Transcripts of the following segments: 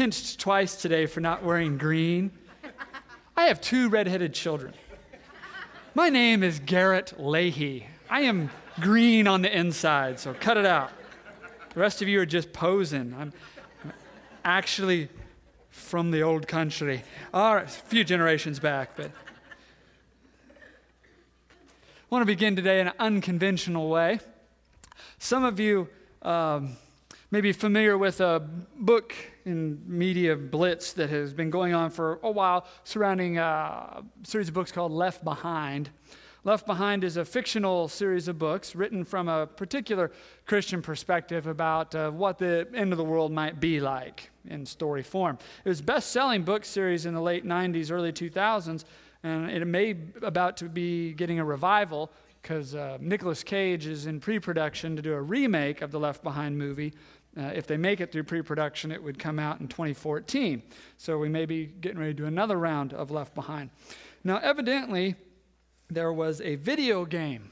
pinched twice today for not wearing green. I have two redheaded children. My name is Garrett Leahy. I am green on the inside, so cut it out. The rest of you are just posing. I'm actually from the old country. All right, a few generations back, but. I want to begin today in an unconventional way. Some of you um, may be familiar with a book in media blitz that has been going on for a while surrounding uh, a series of books called Left Behind. Left Behind is a fictional series of books written from a particular Christian perspective about uh, what the end of the world might be like in story form. It was best-selling book series in the late 90s, early 2000s, and it may about to be getting a revival because uh, Nicolas Cage is in pre-production to do a remake of the Left Behind movie. Uh, if they make it through pre-production, it would come out in 2014. So we may be getting ready to do another round of Left Behind. Now, evidently, there was a video game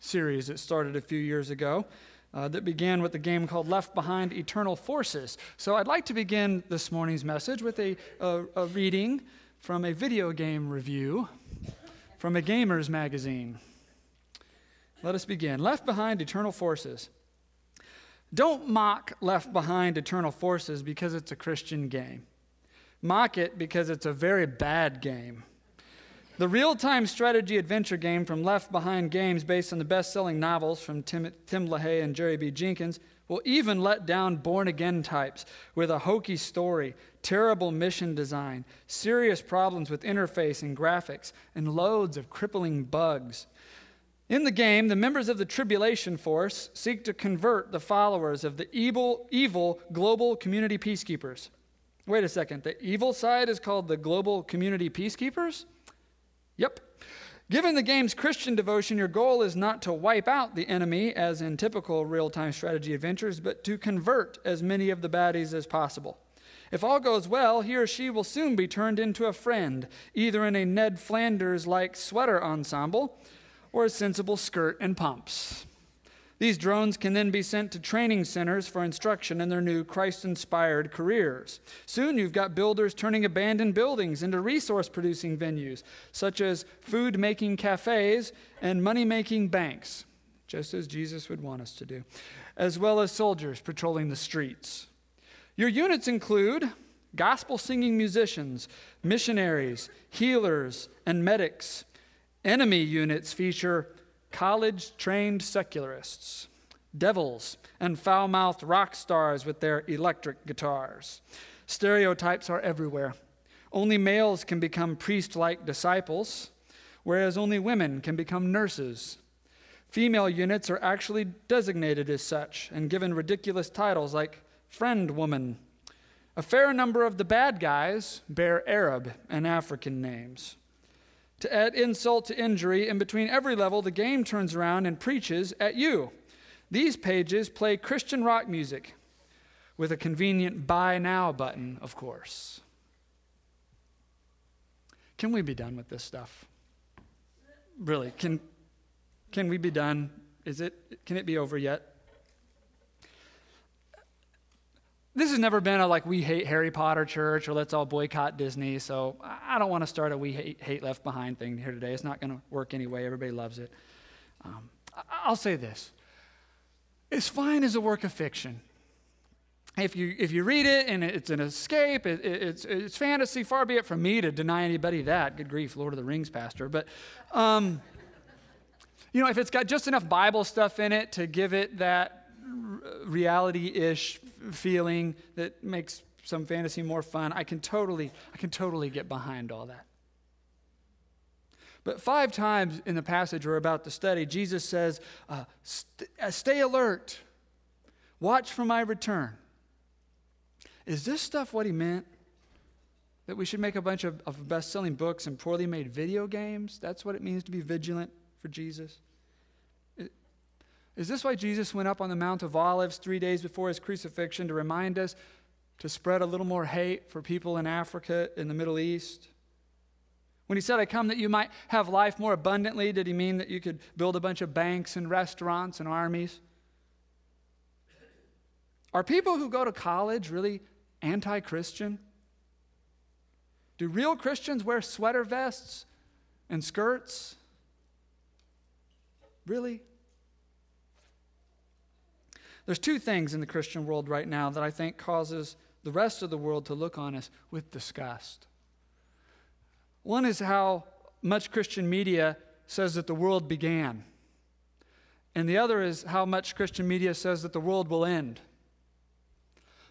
series that started a few years ago uh, that began with a game called Left Behind Eternal Forces. So I'd like to begin this morning's message with a, a, a reading from a video game review from a Gamers magazine. Let us begin. Left Behind Eternal Forces. Don't mock Left Behind Eternal Forces because it's a Christian game. Mock it because it's a very bad game. The real time strategy adventure game from Left Behind Games, based on the best selling novels from Tim, Tim LaHaye and Jerry B. Jenkins, will even let down born again types with a hokey story, terrible mission design, serious problems with interface and graphics, and loads of crippling bugs. In the game, the members of the Tribulation Force seek to convert the followers of the evil, evil global community peacekeepers. Wait a second, the evil side is called the global community peacekeepers? Yep. Given the game's Christian devotion, your goal is not to wipe out the enemy, as in typical real time strategy adventures, but to convert as many of the baddies as possible. If all goes well, he or she will soon be turned into a friend, either in a Ned Flanders like sweater ensemble or a sensible skirt and pumps. These drones can then be sent to training centers for instruction in their new Christ inspired careers. Soon you've got builders turning abandoned buildings into resource producing venues, such as food making cafes and money making banks, just as Jesus would want us to do, as well as soldiers patrolling the streets. Your units include gospel singing musicians, missionaries, healers, and medics. Enemy units feature college trained secularists, devils, and foul mouthed rock stars with their electric guitars. Stereotypes are everywhere. Only males can become priest like disciples, whereas only women can become nurses. Female units are actually designated as such and given ridiculous titles like friend woman. A fair number of the bad guys bear Arab and African names. To add insult to injury, in between every level, the game turns around and preaches at you. These pages play Christian rock music with a convenient buy now button, of course. Can we be done with this stuff? Really, can, can we be done? Is it, can it be over yet? This has never been a like we hate Harry Potter church or let's all boycott Disney. So I don't want to start a we hate, hate Left Behind thing here today. It's not going to work anyway. Everybody loves it. Um, I'll say this: it's fine as a work of fiction. If you if you read it and it's an escape, it, it, it's it's fantasy. Far be it from me to deny anybody that. Good grief, Lord of the Rings, pastor. But. Um, you know, if it's got just enough Bible stuff in it to give it that reality ish feeling that makes some fantasy more fun. I can totally, I can totally get behind all that. But five times in the passage we're about to study, Jesus says, uh, st- uh, Stay alert, watch for my return. Is this stuff what he meant? That we should make a bunch of, of best selling books and poorly made video games? That's what it means to be vigilant for Jesus? Is this why Jesus went up on the Mount of Olives three days before his crucifixion to remind us to spread a little more hate for people in Africa, in the Middle East? When he said, I come that you might have life more abundantly, did he mean that you could build a bunch of banks and restaurants and armies? Are people who go to college really anti Christian? Do real Christians wear sweater vests and skirts? Really? There's two things in the Christian world right now that I think causes the rest of the world to look on us with disgust. One is how much Christian media says that the world began. And the other is how much Christian media says that the world will end.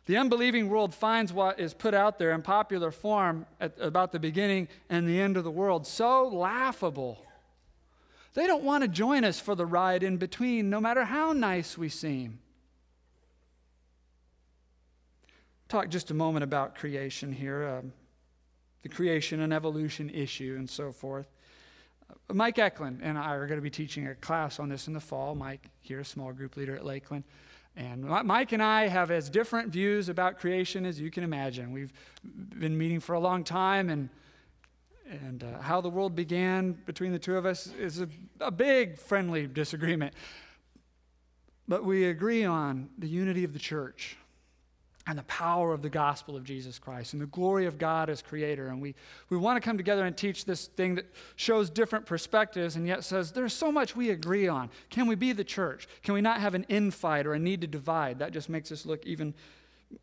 The unbelieving world finds what is put out there in popular form at, about the beginning and the end of the world so laughable. They don't want to join us for the ride in between, no matter how nice we seem. Talk just a moment about creation here, um, the creation and evolution issue, and so forth. Uh, Mike Eklund and I are going to be teaching a class on this in the fall. Mike, here, a small group leader at Lakeland. And Mike and I have as different views about creation as you can imagine. We've been meeting for a long time, and, and uh, how the world began between the two of us is a, a big friendly disagreement. But we agree on the unity of the church and the power of the gospel of Jesus Christ and the glory of God as creator. And we, we want to come together and teach this thing that shows different perspectives and yet says there's so much we agree on. Can we be the church? Can we not have an infight or a need to divide? That just makes us look even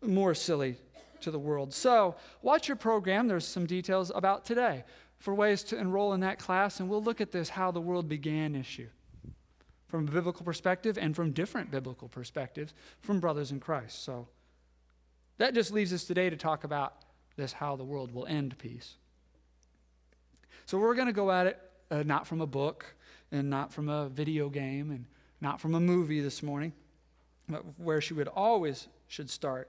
more silly to the world. So, watch your program. There's some details about today for ways to enroll in that class, and we'll look at this how the world began issue from a biblical perspective and from different biblical perspectives from brothers in Christ. So, that just leaves us today to talk about this how the world will end piece. So we're going to go at it uh, not from a book and not from a video game and not from a movie this morning, but where she would always should start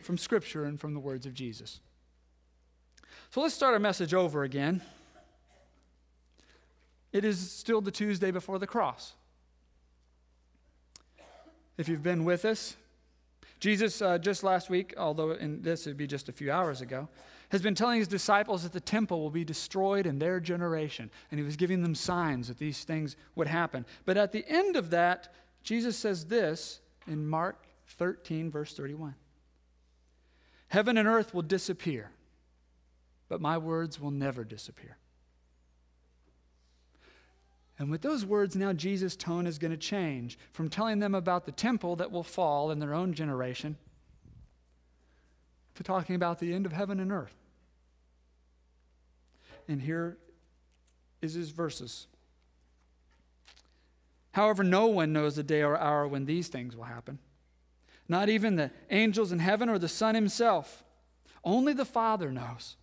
from Scripture and from the words of Jesus. So let's start our message over again. It is still the Tuesday before the cross. If you've been with us, Jesus, uh, just last week, although in this it would be just a few hours ago, has been telling his disciples that the temple will be destroyed in their generation. And he was giving them signs that these things would happen. But at the end of that, Jesus says this in Mark 13, verse 31 Heaven and earth will disappear, but my words will never disappear. And with those words, now Jesus' tone is going to change from telling them about the temple that will fall in their own generation to talking about the end of heaven and earth. And here is his verses. However, no one knows the day or hour when these things will happen. Not even the angels in heaven or the Son himself. Only the Father knows.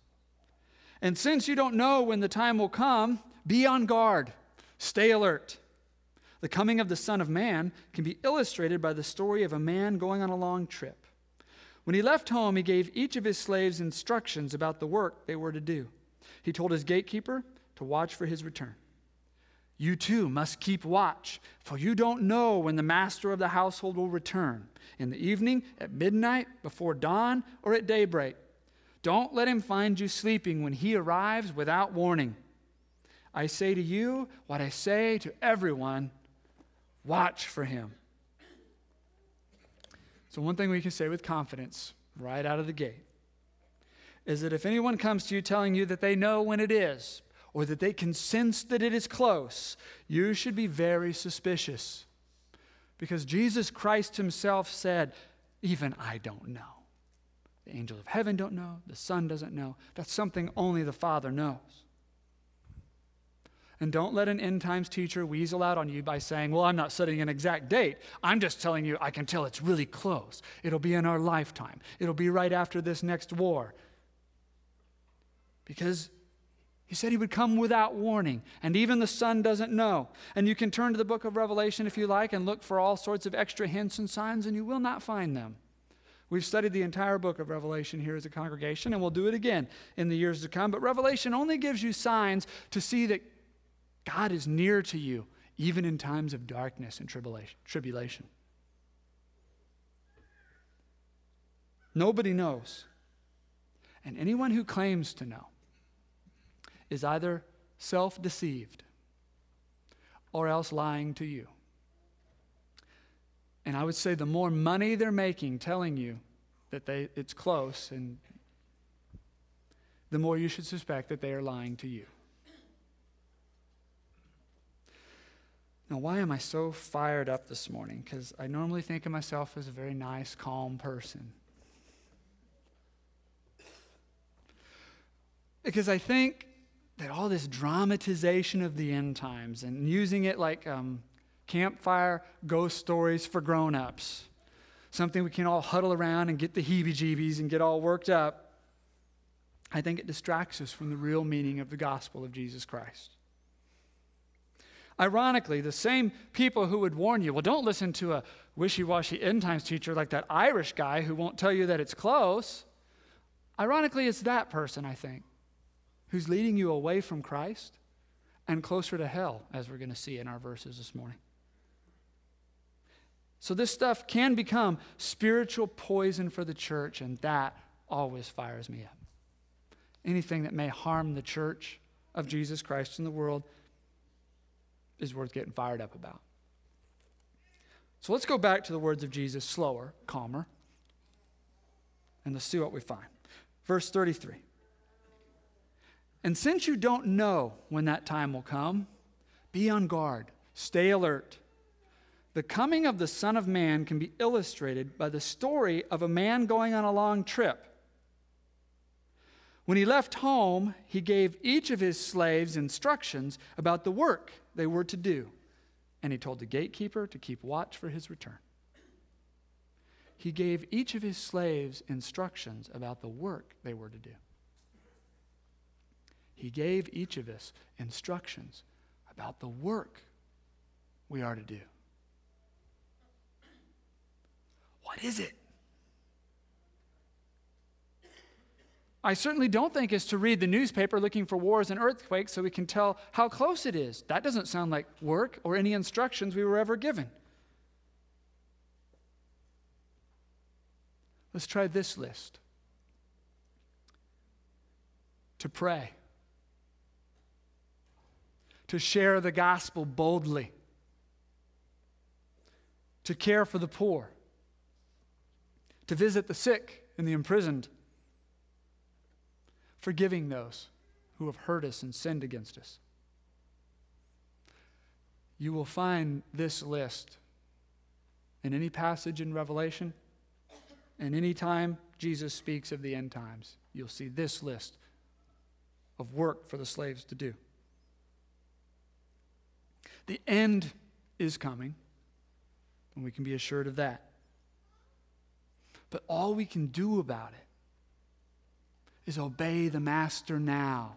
And since you don't know when the time will come, be on guard. Stay alert. The coming of the Son of Man can be illustrated by the story of a man going on a long trip. When he left home, he gave each of his slaves instructions about the work they were to do. He told his gatekeeper to watch for his return. You too must keep watch, for you don't know when the master of the household will return in the evening, at midnight, before dawn, or at daybreak. Don't let him find you sleeping when he arrives without warning. I say to you what I say to everyone watch for him. So, one thing we can say with confidence right out of the gate is that if anyone comes to you telling you that they know when it is, or that they can sense that it is close, you should be very suspicious. Because Jesus Christ Himself said, Even I don't know. The angels of heaven don't know, the Son doesn't know. That's something only the Father knows. And don't let an end times teacher weasel out on you by saying, Well, I'm not setting an exact date. I'm just telling you I can tell it's really close. It'll be in our lifetime, it'll be right after this next war. Because he said he would come without warning, and even the Son doesn't know. And you can turn to the book of Revelation if you like and look for all sorts of extra hints and signs, and you will not find them. We've studied the entire book of Revelation here as a congregation, and we'll do it again in the years to come. But Revelation only gives you signs to see that God is near to you, even in times of darkness and tribulation. Nobody knows. And anyone who claims to know is either self deceived or else lying to you. And I would say the more money they're making telling you that they, it's close, and the more you should suspect that they are lying to you. Now, why am I so fired up this morning? Because I normally think of myself as a very nice, calm person. Because I think that all this dramatization of the end times and using it like um, campfire ghost stories for grown ups, something we can all huddle around and get the heebie jeebies and get all worked up, I think it distracts us from the real meaning of the gospel of Jesus Christ. Ironically, the same people who would warn you, well, don't listen to a wishy washy end times teacher like that Irish guy who won't tell you that it's close. Ironically, it's that person, I think, who's leading you away from Christ and closer to hell, as we're going to see in our verses this morning. So, this stuff can become spiritual poison for the church, and that always fires me up. Anything that may harm the church of Jesus Christ in the world is worth getting fired up about. So let's go back to the words of Jesus slower, calmer, and let's see what we find. Verse 33. And since you don't know when that time will come, be on guard, stay alert. The coming of the Son of Man can be illustrated by the story of a man going on a long trip. When he left home, he gave each of his slaves instructions about the work they were to do, and he told the gatekeeper to keep watch for his return. He gave each of his slaves instructions about the work they were to do. He gave each of us instructions about the work we are to do. What is it? I certainly don't think it's to read the newspaper looking for wars and earthquakes so we can tell how close it is. That doesn't sound like work or any instructions we were ever given. Let's try this list. To pray, to share the gospel boldly, to care for the poor, to visit the sick and the imprisoned forgiving those who have hurt us and sinned against us. You will find this list in any passage in Revelation, and any time Jesus speaks of the end times, you'll see this list of work for the slaves to do. The end is coming, and we can be assured of that. But all we can do about it is obey the master now.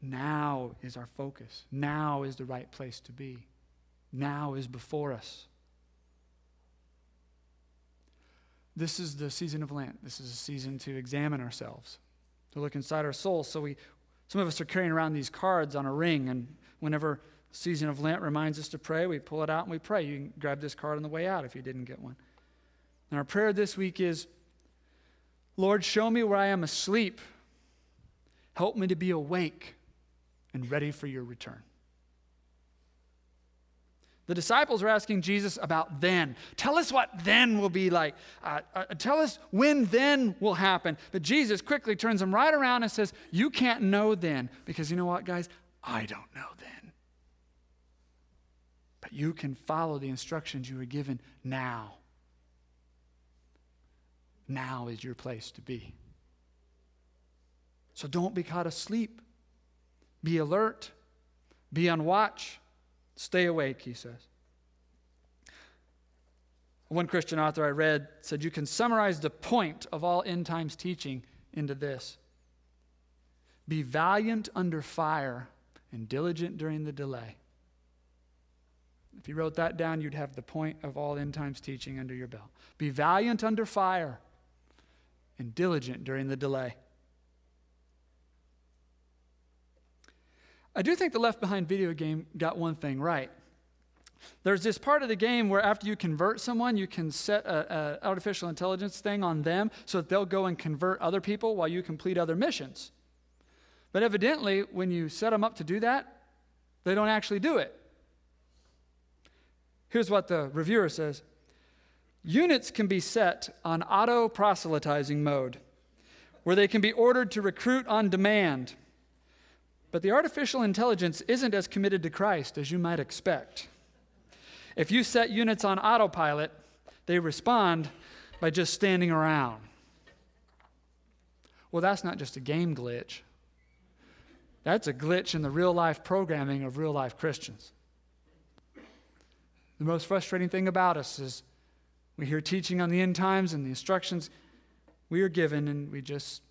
Now is our focus. Now is the right place to be. Now is before us. This is the season of Lent. This is a season to examine ourselves, to look inside our souls. So we some of us are carrying around these cards on a ring, and whenever season of Lent reminds us to pray, we pull it out and we pray. You can grab this card on the way out if you didn't get one. And our prayer this week is Lord, show me where I am asleep. Help me to be awake and ready for your return. The disciples are asking Jesus about then. Tell us what then will be like. Uh, uh, tell us when then will happen. But Jesus quickly turns them right around and says, You can't know then. Because you know what, guys? I don't know then. But you can follow the instructions you were given now. Now is your place to be. So don't be caught asleep. Be alert. Be on watch. Stay awake, he says. One Christian author I read said you can summarize the point of all end times teaching into this Be valiant under fire and diligent during the delay. If you wrote that down, you'd have the point of all end times teaching under your belt. Be valiant under fire and diligent during the delay. I do think the Left Behind video game got one thing right. There's this part of the game where after you convert someone, you can set an artificial intelligence thing on them so that they'll go and convert other people while you complete other missions. But evidently, when you set them up to do that, they don't actually do it. Here's what the reviewer says Units can be set on auto proselytizing mode, where they can be ordered to recruit on demand. But the artificial intelligence isn't as committed to Christ as you might expect. If you set units on autopilot, they respond by just standing around. Well, that's not just a game glitch, that's a glitch in the real life programming of real life Christians. The most frustrating thing about us is we hear teaching on the end times and the instructions we are given, and we just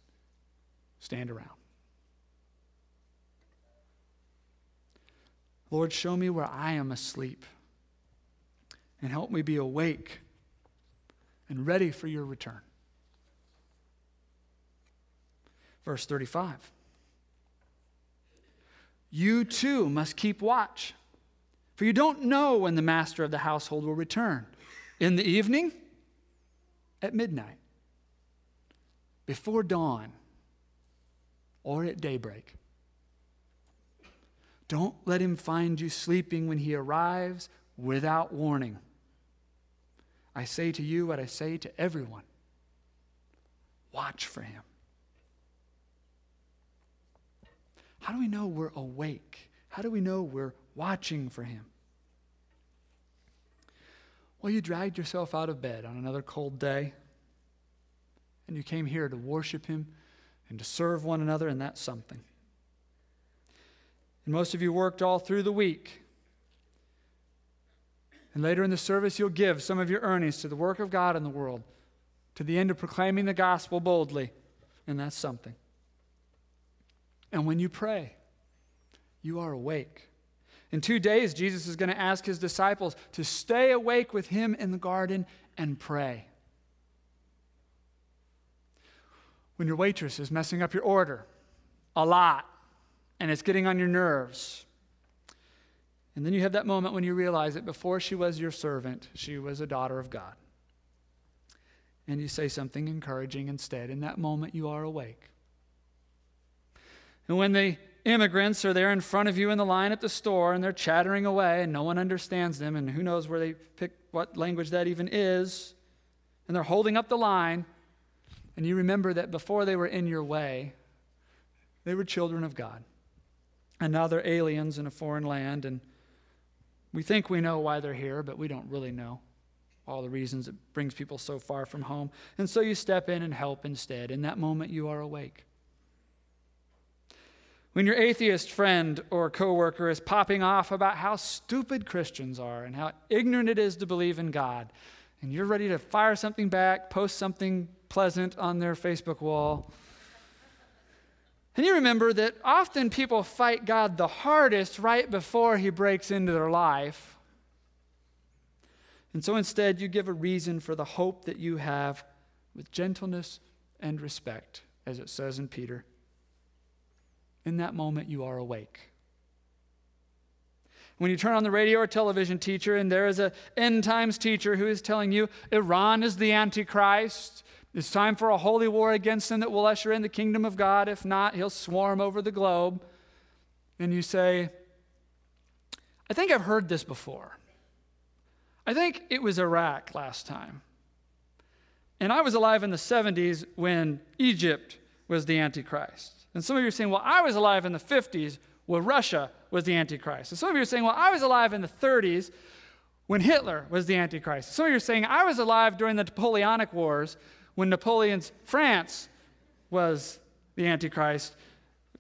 stand around. Lord, show me where I am asleep and help me be awake and ready for your return. Verse 35 You too must keep watch, for you don't know when the master of the household will return in the evening, at midnight, before dawn, or at daybreak. Don't let him find you sleeping when he arrives without warning. I say to you what I say to everyone watch for him. How do we know we're awake? How do we know we're watching for him? Well, you dragged yourself out of bed on another cold day, and you came here to worship Him and to serve one another, and that's something. And most of you worked all through the week. And later in the service, you'll give some of your earnings to the work of God in the world, to the end of proclaiming the gospel boldly, and that's something. And when you pray, you are awake. In two days, Jesus is going to ask his disciples to stay awake with him in the garden and pray. When your waitress is messing up your order a lot and it's getting on your nerves, and then you have that moment when you realize that before she was your servant, she was a daughter of God. And you say something encouraging instead. In that moment, you are awake. And when they immigrants are there in front of you in the line at the store and they're chattering away and no one understands them and who knows where they pick what language that even is. And they're holding up the line. And you remember that before they were in your way, they were children of God. And now they're aliens in a foreign land. And we think we know why they're here, but we don't really know all the reasons it brings people so far from home. And so you step in and help instead. In that moment, you are awake. When your atheist friend or coworker is popping off about how stupid Christians are and how ignorant it is to believe in God, and you're ready to fire something back, post something pleasant on their Facebook wall, and you remember that often people fight God the hardest right before he breaks into their life. And so instead, you give a reason for the hope that you have with gentleness and respect, as it says in Peter in that moment, you are awake. When you turn on the radio or television teacher, and there is an end times teacher who is telling you Iran is the Antichrist, it's time for a holy war against them that will usher in the kingdom of God. If not, he'll swarm over the globe. And you say, I think I've heard this before. I think it was Iraq last time. And I was alive in the 70s when Egypt was the Antichrist. And some of you are saying, well, I was alive in the 50s when Russia was the Antichrist. And some of you are saying, well, I was alive in the 30s when Hitler was the Antichrist. Some of you are saying, I was alive during the Napoleonic Wars when Napoleon's France was the Antichrist.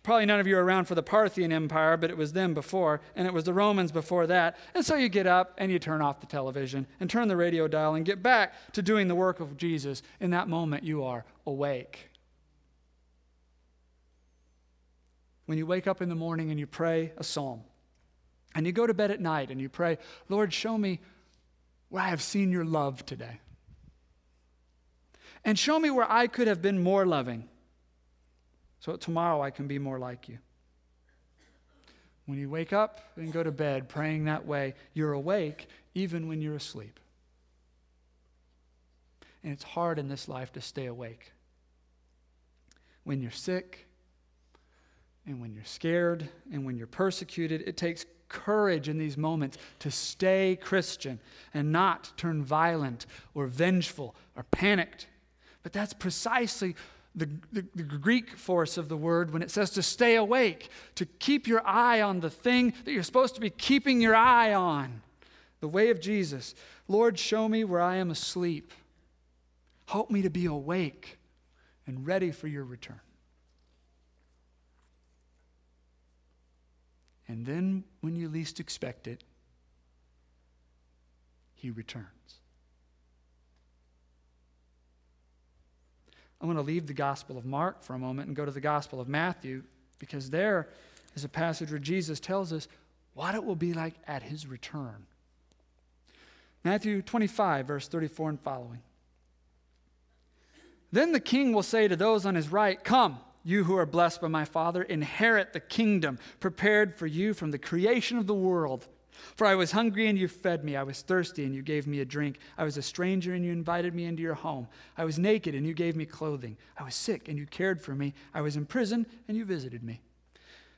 Probably none of you are around for the Parthian Empire, but it was them before, and it was the Romans before that. And so you get up and you turn off the television and turn the radio dial and get back to doing the work of Jesus. In that moment, you are awake. When you wake up in the morning and you pray a psalm, and you go to bed at night and you pray, Lord, show me where I have seen your love today. And show me where I could have been more loving so tomorrow I can be more like you. When you wake up and go to bed praying that way, you're awake even when you're asleep. And it's hard in this life to stay awake. When you're sick, and when you're scared and when you're persecuted, it takes courage in these moments to stay Christian and not turn violent or vengeful or panicked. But that's precisely the, the, the, Greek force of the word when it says to stay awake, to keep your eye on the thing that you're supposed to be keeping your eye on the way of Jesus. Lord, show me where I am asleep. Help me to be awake and ready for your return. And then, when you least expect it, he returns. I want to leave the Gospel of Mark for a moment and go to the Gospel of Matthew because there is a passage where Jesus tells us what it will be like at his return. Matthew 25, verse 34 and following. Then the king will say to those on his right, Come, you who are blessed by my Father, inherit the kingdom prepared for you from the creation of the world. For I was hungry and you fed me. I was thirsty and you gave me a drink. I was a stranger and you invited me into your home. I was naked and you gave me clothing. I was sick and you cared for me. I was in prison and you visited me.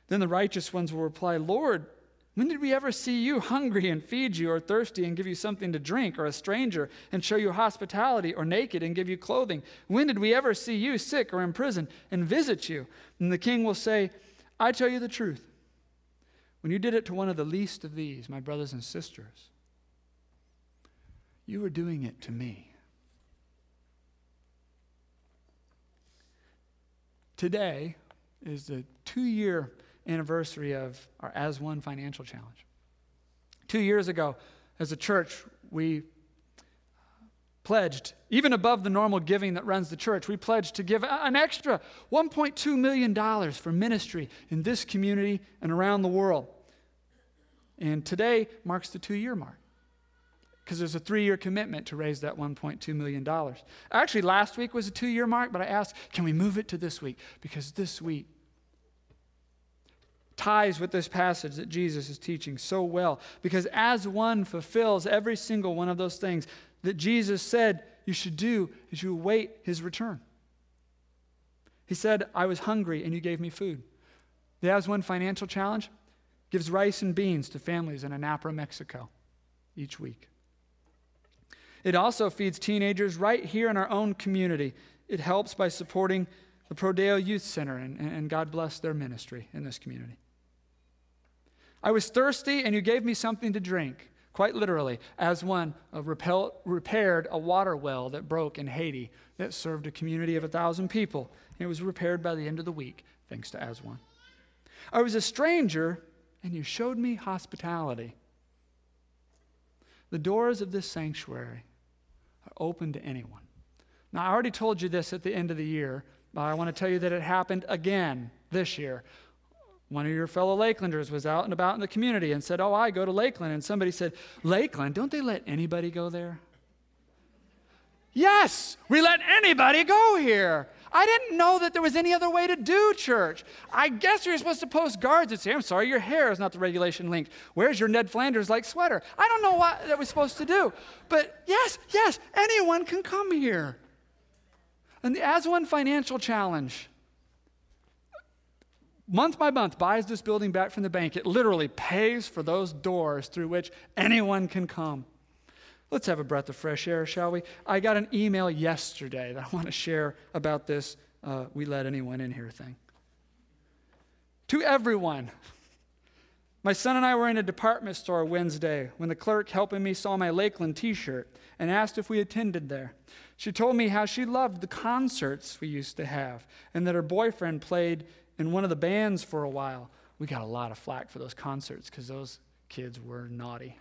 Then the righteous ones will reply, Lord, when did we ever see you hungry and feed you, or thirsty and give you something to drink, or a stranger and show you hospitality, or naked and give you clothing? When did we ever see you sick or in prison and visit you? And the king will say, I tell you the truth. When you did it to one of the least of these, my brothers and sisters, you were doing it to me. Today is the two year anniversary of our As One financial challenge. Two years ago, as a church, we uh, pledged, even above the normal giving that runs the church, we pledged to give an extra $1.2 million for ministry in this community and around the world. And today marks the two year mark because there's a three year commitment to raise that $1.2 million. Actually, last week was a two year mark, but I asked, can we move it to this week? Because this week ties with this passage that Jesus is teaching so well. Because as one fulfills every single one of those things that Jesus said you should do is you await his return. He said, I was hungry and you gave me food. The As One financial challenge gives rice and beans to families in Anapra, Mexico each week. It also feeds teenagers right here in our own community. It helps by supporting the Prodeo Youth Center, and, and God bless their ministry in this community. I was thirsty, and you gave me something to drink, quite literally, as one repel, repaired a water well that broke in Haiti that served a community of a thousand people. It was repaired by the end of the week, thanks to As One. I was a stranger, and you showed me hospitality. The doors of this sanctuary are open to anyone. Now, I already told you this at the end of the year, but I want to tell you that it happened again this year. One of your fellow Lakelanders was out and about in the community and said, Oh, I go to Lakeland. And somebody said, Lakeland, don't they let anybody go there? Yes, we let anybody go here. I didn't know that there was any other way to do church. I guess you're supposed to post guards and say, I'm sorry, your hair is not the regulation length. Where's your Ned Flanders like sweater? I don't know what that was supposed to do. But yes, yes, anyone can come here. And the As One Financial Challenge month by month buys this building back from the bank. It literally pays for those doors through which anyone can come. Let's have a breath of fresh air, shall we? I got an email yesterday that I want to share about this uh, we let anyone in here thing. To everyone, my son and I were in a department store Wednesday when the clerk helping me saw my Lakeland t shirt and asked if we attended there. She told me how she loved the concerts we used to have and that her boyfriend played in one of the bands for a while. We got a lot of flack for those concerts because those kids were naughty.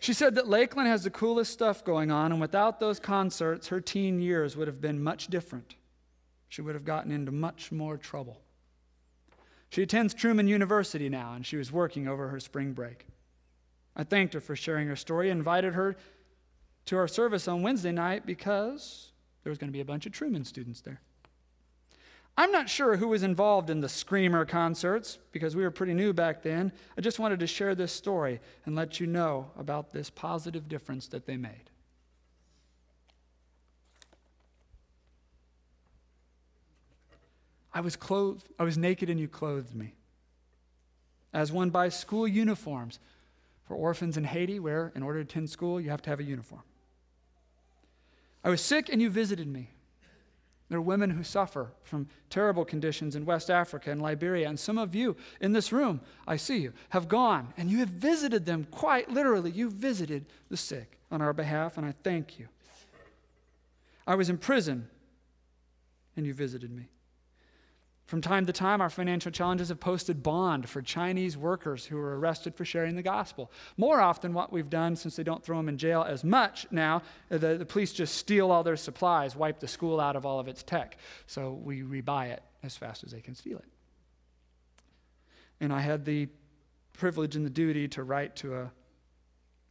she said that Lakeland has the coolest stuff going on, and without those concerts, her teen years would have been much different. She would have gotten into much more trouble. She attends Truman University now, and she was working over her spring break. I thanked her for sharing her story, invited her to our service on Wednesday night because there was going to be a bunch of Truman students there. I'm not sure who was involved in the Screamer concerts because we were pretty new back then. I just wanted to share this story and let you know about this positive difference that they made. I was clothed, I was naked and you clothed me. As one buys school uniforms for orphans in Haiti, where in order to attend school, you have to have a uniform. I was sick and you visited me. There are women who suffer from terrible conditions in West Africa and Liberia. And some of you in this room, I see you, have gone and you have visited them quite literally. You visited the sick on our behalf, and I thank you. I was in prison and you visited me. From time to time, our financial challenges have posted bond for Chinese workers who were arrested for sharing the gospel. More often, what we've done, since they don't throw them in jail as much now, uh, the, the police just steal all their supplies, wipe the school out of all of its tech. So we rebuy it as fast as they can steal it. And I had the privilege and the duty to write to a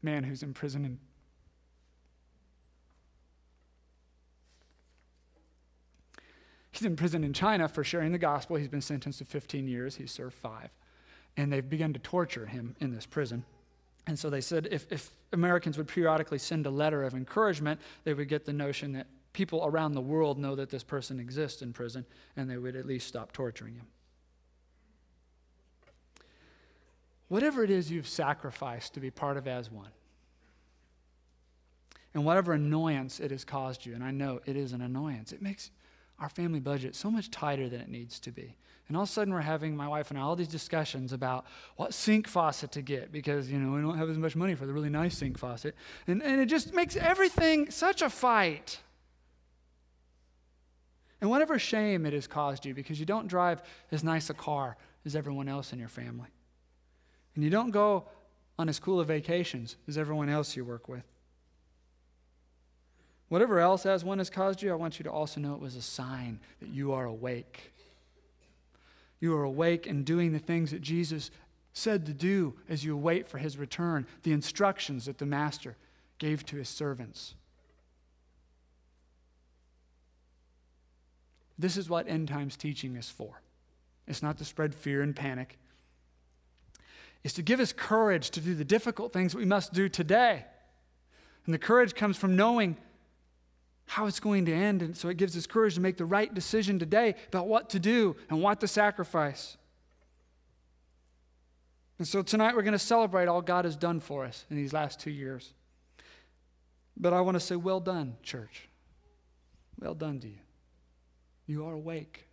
man who's in prison in He's in prison in China for sharing the gospel. He's been sentenced to 15 years. He's served five. And they've begun to torture him in this prison. And so they said if, if Americans would periodically send a letter of encouragement, they would get the notion that people around the world know that this person exists in prison, and they would at least stop torturing him. Whatever it is you've sacrificed to be part of As One, and whatever annoyance it has caused you, and I know it is an annoyance, it makes our family budget so much tighter than it needs to be. And all of a sudden, we're having, my wife and I, all these discussions about what sink faucet to get because, you know, we don't have as much money for the really nice sink faucet. And, and it just makes everything such a fight. And whatever shame it has caused you because you don't drive as nice a car as everyone else in your family. And you don't go on as cool of vacations as everyone else you work with. Whatever else as one has caused you, I want you to also know it was a sign that you are awake. You are awake and doing the things that Jesus said to do as you wait for his return, the instructions that the master gave to his servants. This is what end times teaching is for. It's not to spread fear and panic. It's to give us courage to do the difficult things we must do today. And the courage comes from knowing how it's going to end. And so it gives us courage to make the right decision today about what to do and what to sacrifice. And so tonight we're going to celebrate all God has done for us in these last two years. But I want to say, well done, church. Well done to you. You are awake.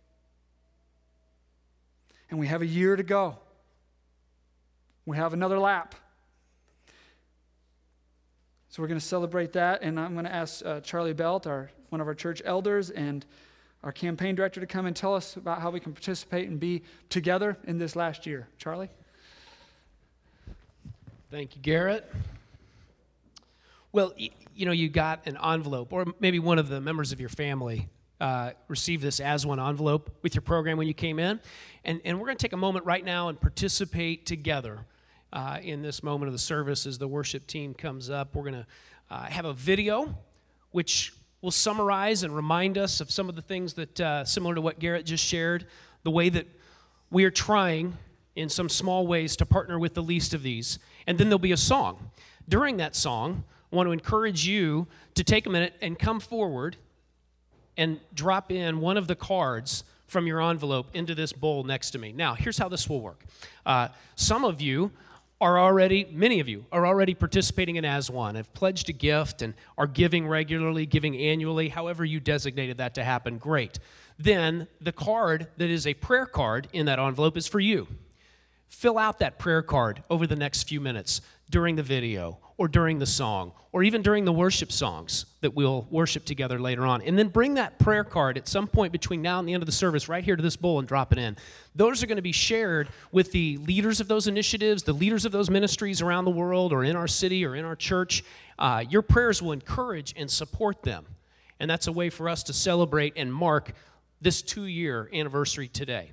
And we have a year to go. We have another lap. So we're going to celebrate that, and I'm going to ask uh, Charlie Belt, our, one of our church elders, and our campaign director to come and tell us about how we can participate and be together in this last year. Charlie? Thank you, Garrett. Well, you know, you got an envelope, or maybe one of the members of your family uh, received this as one envelope with your program when you came in. And, and we're going to take a moment right now and participate together uh, in this moment of the service as the worship team comes up. We're going to uh, have a video which will summarize and remind us of some of the things that, uh, similar to what Garrett just shared, the way that we are trying in some small ways to partner with the least of these. And then there'll be a song. During that song, I want to encourage you to take a minute and come forward and drop in one of the cards from your envelope into this bowl next to me. Now, here's how this will work. Uh, some of you are already, many of you are already participating in As One, have pledged a gift and are giving regularly, giving annually, however you designated that to happen, great. Then the card that is a prayer card in that envelope is for you. Fill out that prayer card over the next few minutes during the video or during the song or even during the worship songs that we'll worship together later on. And then bring that prayer card at some point between now and the end of the service right here to this bowl and drop it in. Those are going to be shared with the leaders of those initiatives, the leaders of those ministries around the world or in our city or in our church. Uh, your prayers will encourage and support them. And that's a way for us to celebrate and mark this two year anniversary today.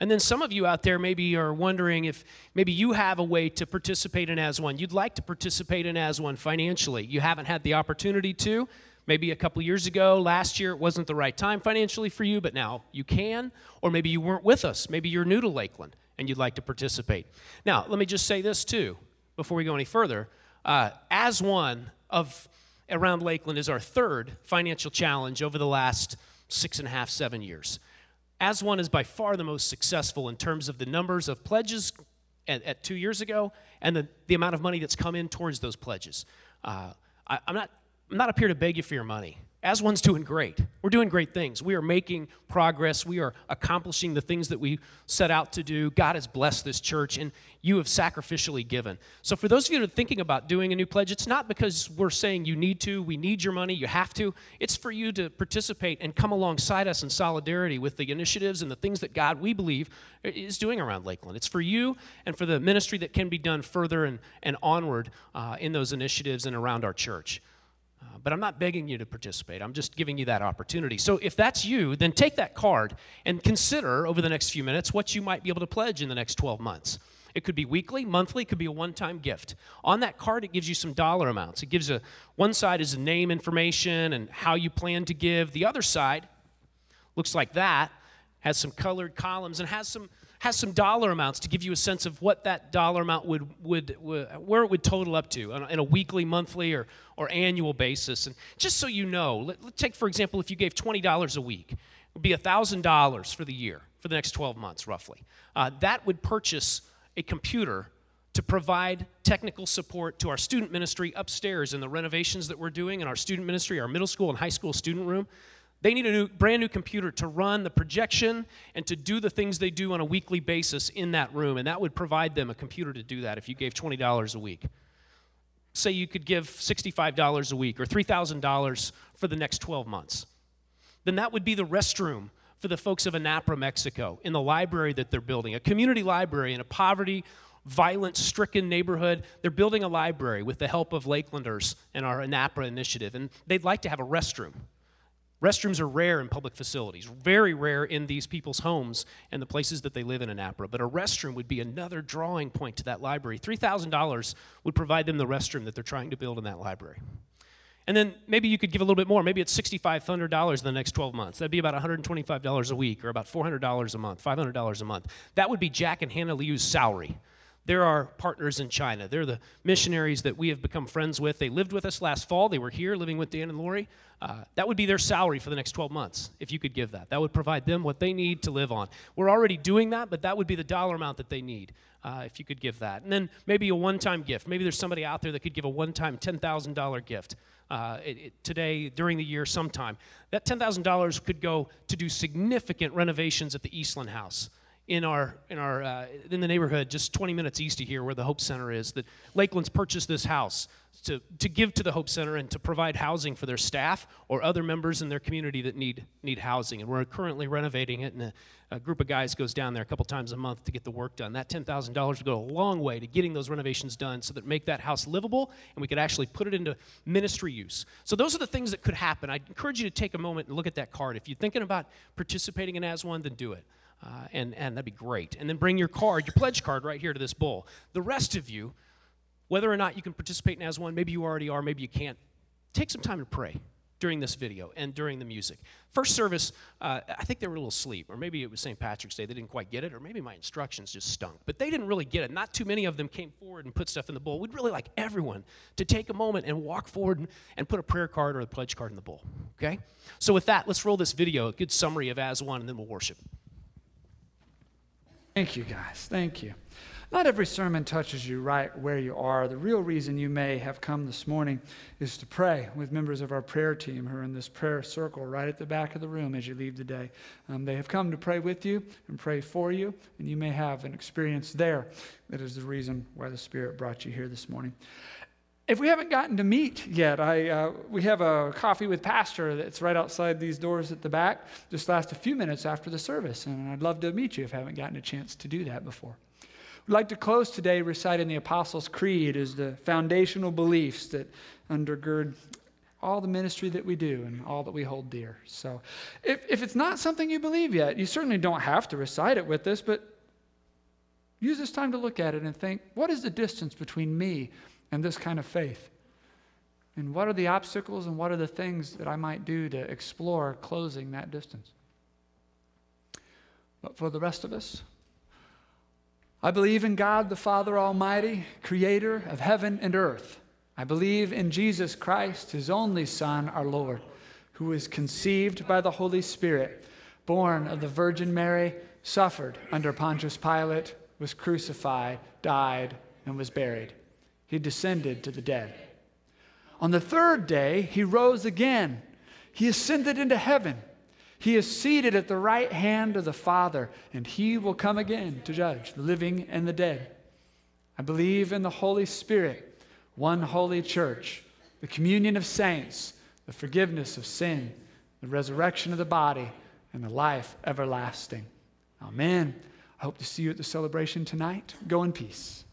And then some of you out there maybe are wondering if maybe you have a way to participate in As One. You'd like to participate in As One financially. You haven't had the opportunity to. Maybe a couple years ago, last year, it wasn't the right time financially for you, but now you can. Or maybe you weren't with us. Maybe you're new to Lakeland and you'd like to participate. Now, let me just say this too before we go any further. Uh, as one of around Lakeland is our third financial challenge over the last six and a half, seven years As One is by far the most successful in terms of the numbers of pledges at, at two years ago and the, the amount of money that's come in towards those pledges. Uh, I, I'm, not, I'm not up here to beg you for your money. As one's doing great. We're doing great things. We are making progress. We are accomplishing the things that we set out to do. God has blessed this church, and you have sacrificially given. So, for those of you that are thinking about doing a new pledge, it's not because we're saying you need to, we need your money, you have to. It's for you to participate and come alongside us in solidarity with the initiatives and the things that God, we believe, is doing around Lakeland. It's for you and for the ministry that can be done further and, and onward uh, in those initiatives and around our church. Uh, but I'm not begging you to participate. I'm just giving you that opportunity. So if that's you, then take that card and consider over the next few minutes what you might be able to pledge in the next 12 months. It could be weekly, monthly, it could be a one-time gift. On that card, it gives you some dollar amounts. It gives a one side is the name information and how you plan to give. The other side looks like that, has some colored columns and has some has some dollar amounts to give you a sense of what that dollar amount would, would, would where it would total up to in a weekly, monthly, or, or annual basis. And just so you know, let, let take for example, if you gave $20 a week, it would be $1,000 for the year, for the next 12 months, roughly. Uh, that would purchase a computer to provide technical support to our student ministry upstairs in the renovations that we're doing in our student ministry, our middle school and high school student room. They need a new, brand new computer to run the projection and to do the things they do on a weekly basis in that room. And that would provide them a computer to do that if you gave $20 a week. Say you could give $65 a week or $3,000 for the next 12 months. Then that would be the restroom for the folks of Anapra, Mexico, in the library that they're building, a community library in a poverty, violence stricken neighborhood. They're building a library with the help of Lakelanders and our Anapra initiative. And they'd like to have a restroom. Restrooms are rare in public facilities, very rare in these people's homes and the places that they live in Anapra. But a restroom would be another drawing point to that library. $3,000 would provide them the restroom that they're trying to build in that library. And then maybe you could give a little bit more. Maybe it's $6,500 in the next 12 months. That'd be about $125 a week or about $400 a month, $500 a month. That would be Jack and Hannah Liu's salary. They're our partners in China. They're the missionaries that we have become friends with. They lived with us last fall. They were here living with Dan and Lori. Uh, that would be their salary for the next 12 months if you could give that. That would provide them what they need to live on. We're already doing that, but that would be the dollar amount that they need uh, if you could give that. And then maybe a one time gift. Maybe there's somebody out there that could give a one time $10,000 gift. Uh, it, it, today, during the year, sometime. That $10,000 could go to do significant renovations at the Eastland House in our in our uh, in the neighborhood just 20 minutes east of here where the hope center is that lakeland's purchased this house to, to give to the hope center and to provide housing for their staff or other members in their community that need need housing. And we're currently renovating it and a, a group of guys goes down there a couple times a month to get the work done. That $10000 would go a long way to getting those renovations done so that make that house livable and we could actually put it into ministry use. So those are the things that could happen. I encourage you to take a moment and look at that card. If you're thinking about participating in as one then do it uh, and, and that'd be great. And then bring your card, your pledge card, right here to this bowl. The rest of you, whether or not you can participate in As One, maybe you already are, maybe you can't, take some time to pray during this video and during the music. First service, uh, I think they were a little asleep, or maybe it was St. Patrick's Day. They didn't quite get it, or maybe my instructions just stunk. But they didn't really get it. Not too many of them came forward and put stuff in the bowl. We'd really like everyone to take a moment and walk forward and, and put a prayer card or a pledge card in the bowl. Okay? So, with that, let's roll this video, a good summary of As One, and then we'll worship. Thank you, guys. Thank you. Not every sermon touches you right where you are. The real reason you may have come this morning is to pray with members of our prayer team who are in this prayer circle right at the back of the room as you leave today. Um, they have come to pray with you and pray for you, and you may have an experience there that is the reason why the Spirit brought you here this morning. If we haven't gotten to meet yet, I, uh, we have a coffee with Pastor that's right outside these doors at the back, just last a few minutes after the service. And I'd love to meet you if I haven't gotten a chance to do that before. We'd like to close today reciting the Apostles' Creed as the foundational beliefs that undergird all the ministry that we do and all that we hold dear. So if, if it's not something you believe yet, you certainly don't have to recite it with us, but use this time to look at it and think what is the distance between me and this kind of faith? And what are the obstacles and what are the things that I might do to explore closing that distance? But for the rest of us, I believe in God the Father Almighty, creator of heaven and earth. I believe in Jesus Christ, his only Son, our Lord, who was conceived by the Holy Spirit born of the Virgin Mary, suffered under Pontius Pilate, was crucified, died, and was buried. He descended to the dead. On the third day, he rose again. He ascended into heaven. He is seated at the right hand of the Father, and he will come again to judge the living and the dead. I believe in the Holy Spirit, one holy church, the communion of saints, the forgiveness of sin, the resurrection of the body, and the life everlasting. Amen. I hope to see you at the celebration tonight. Go in peace.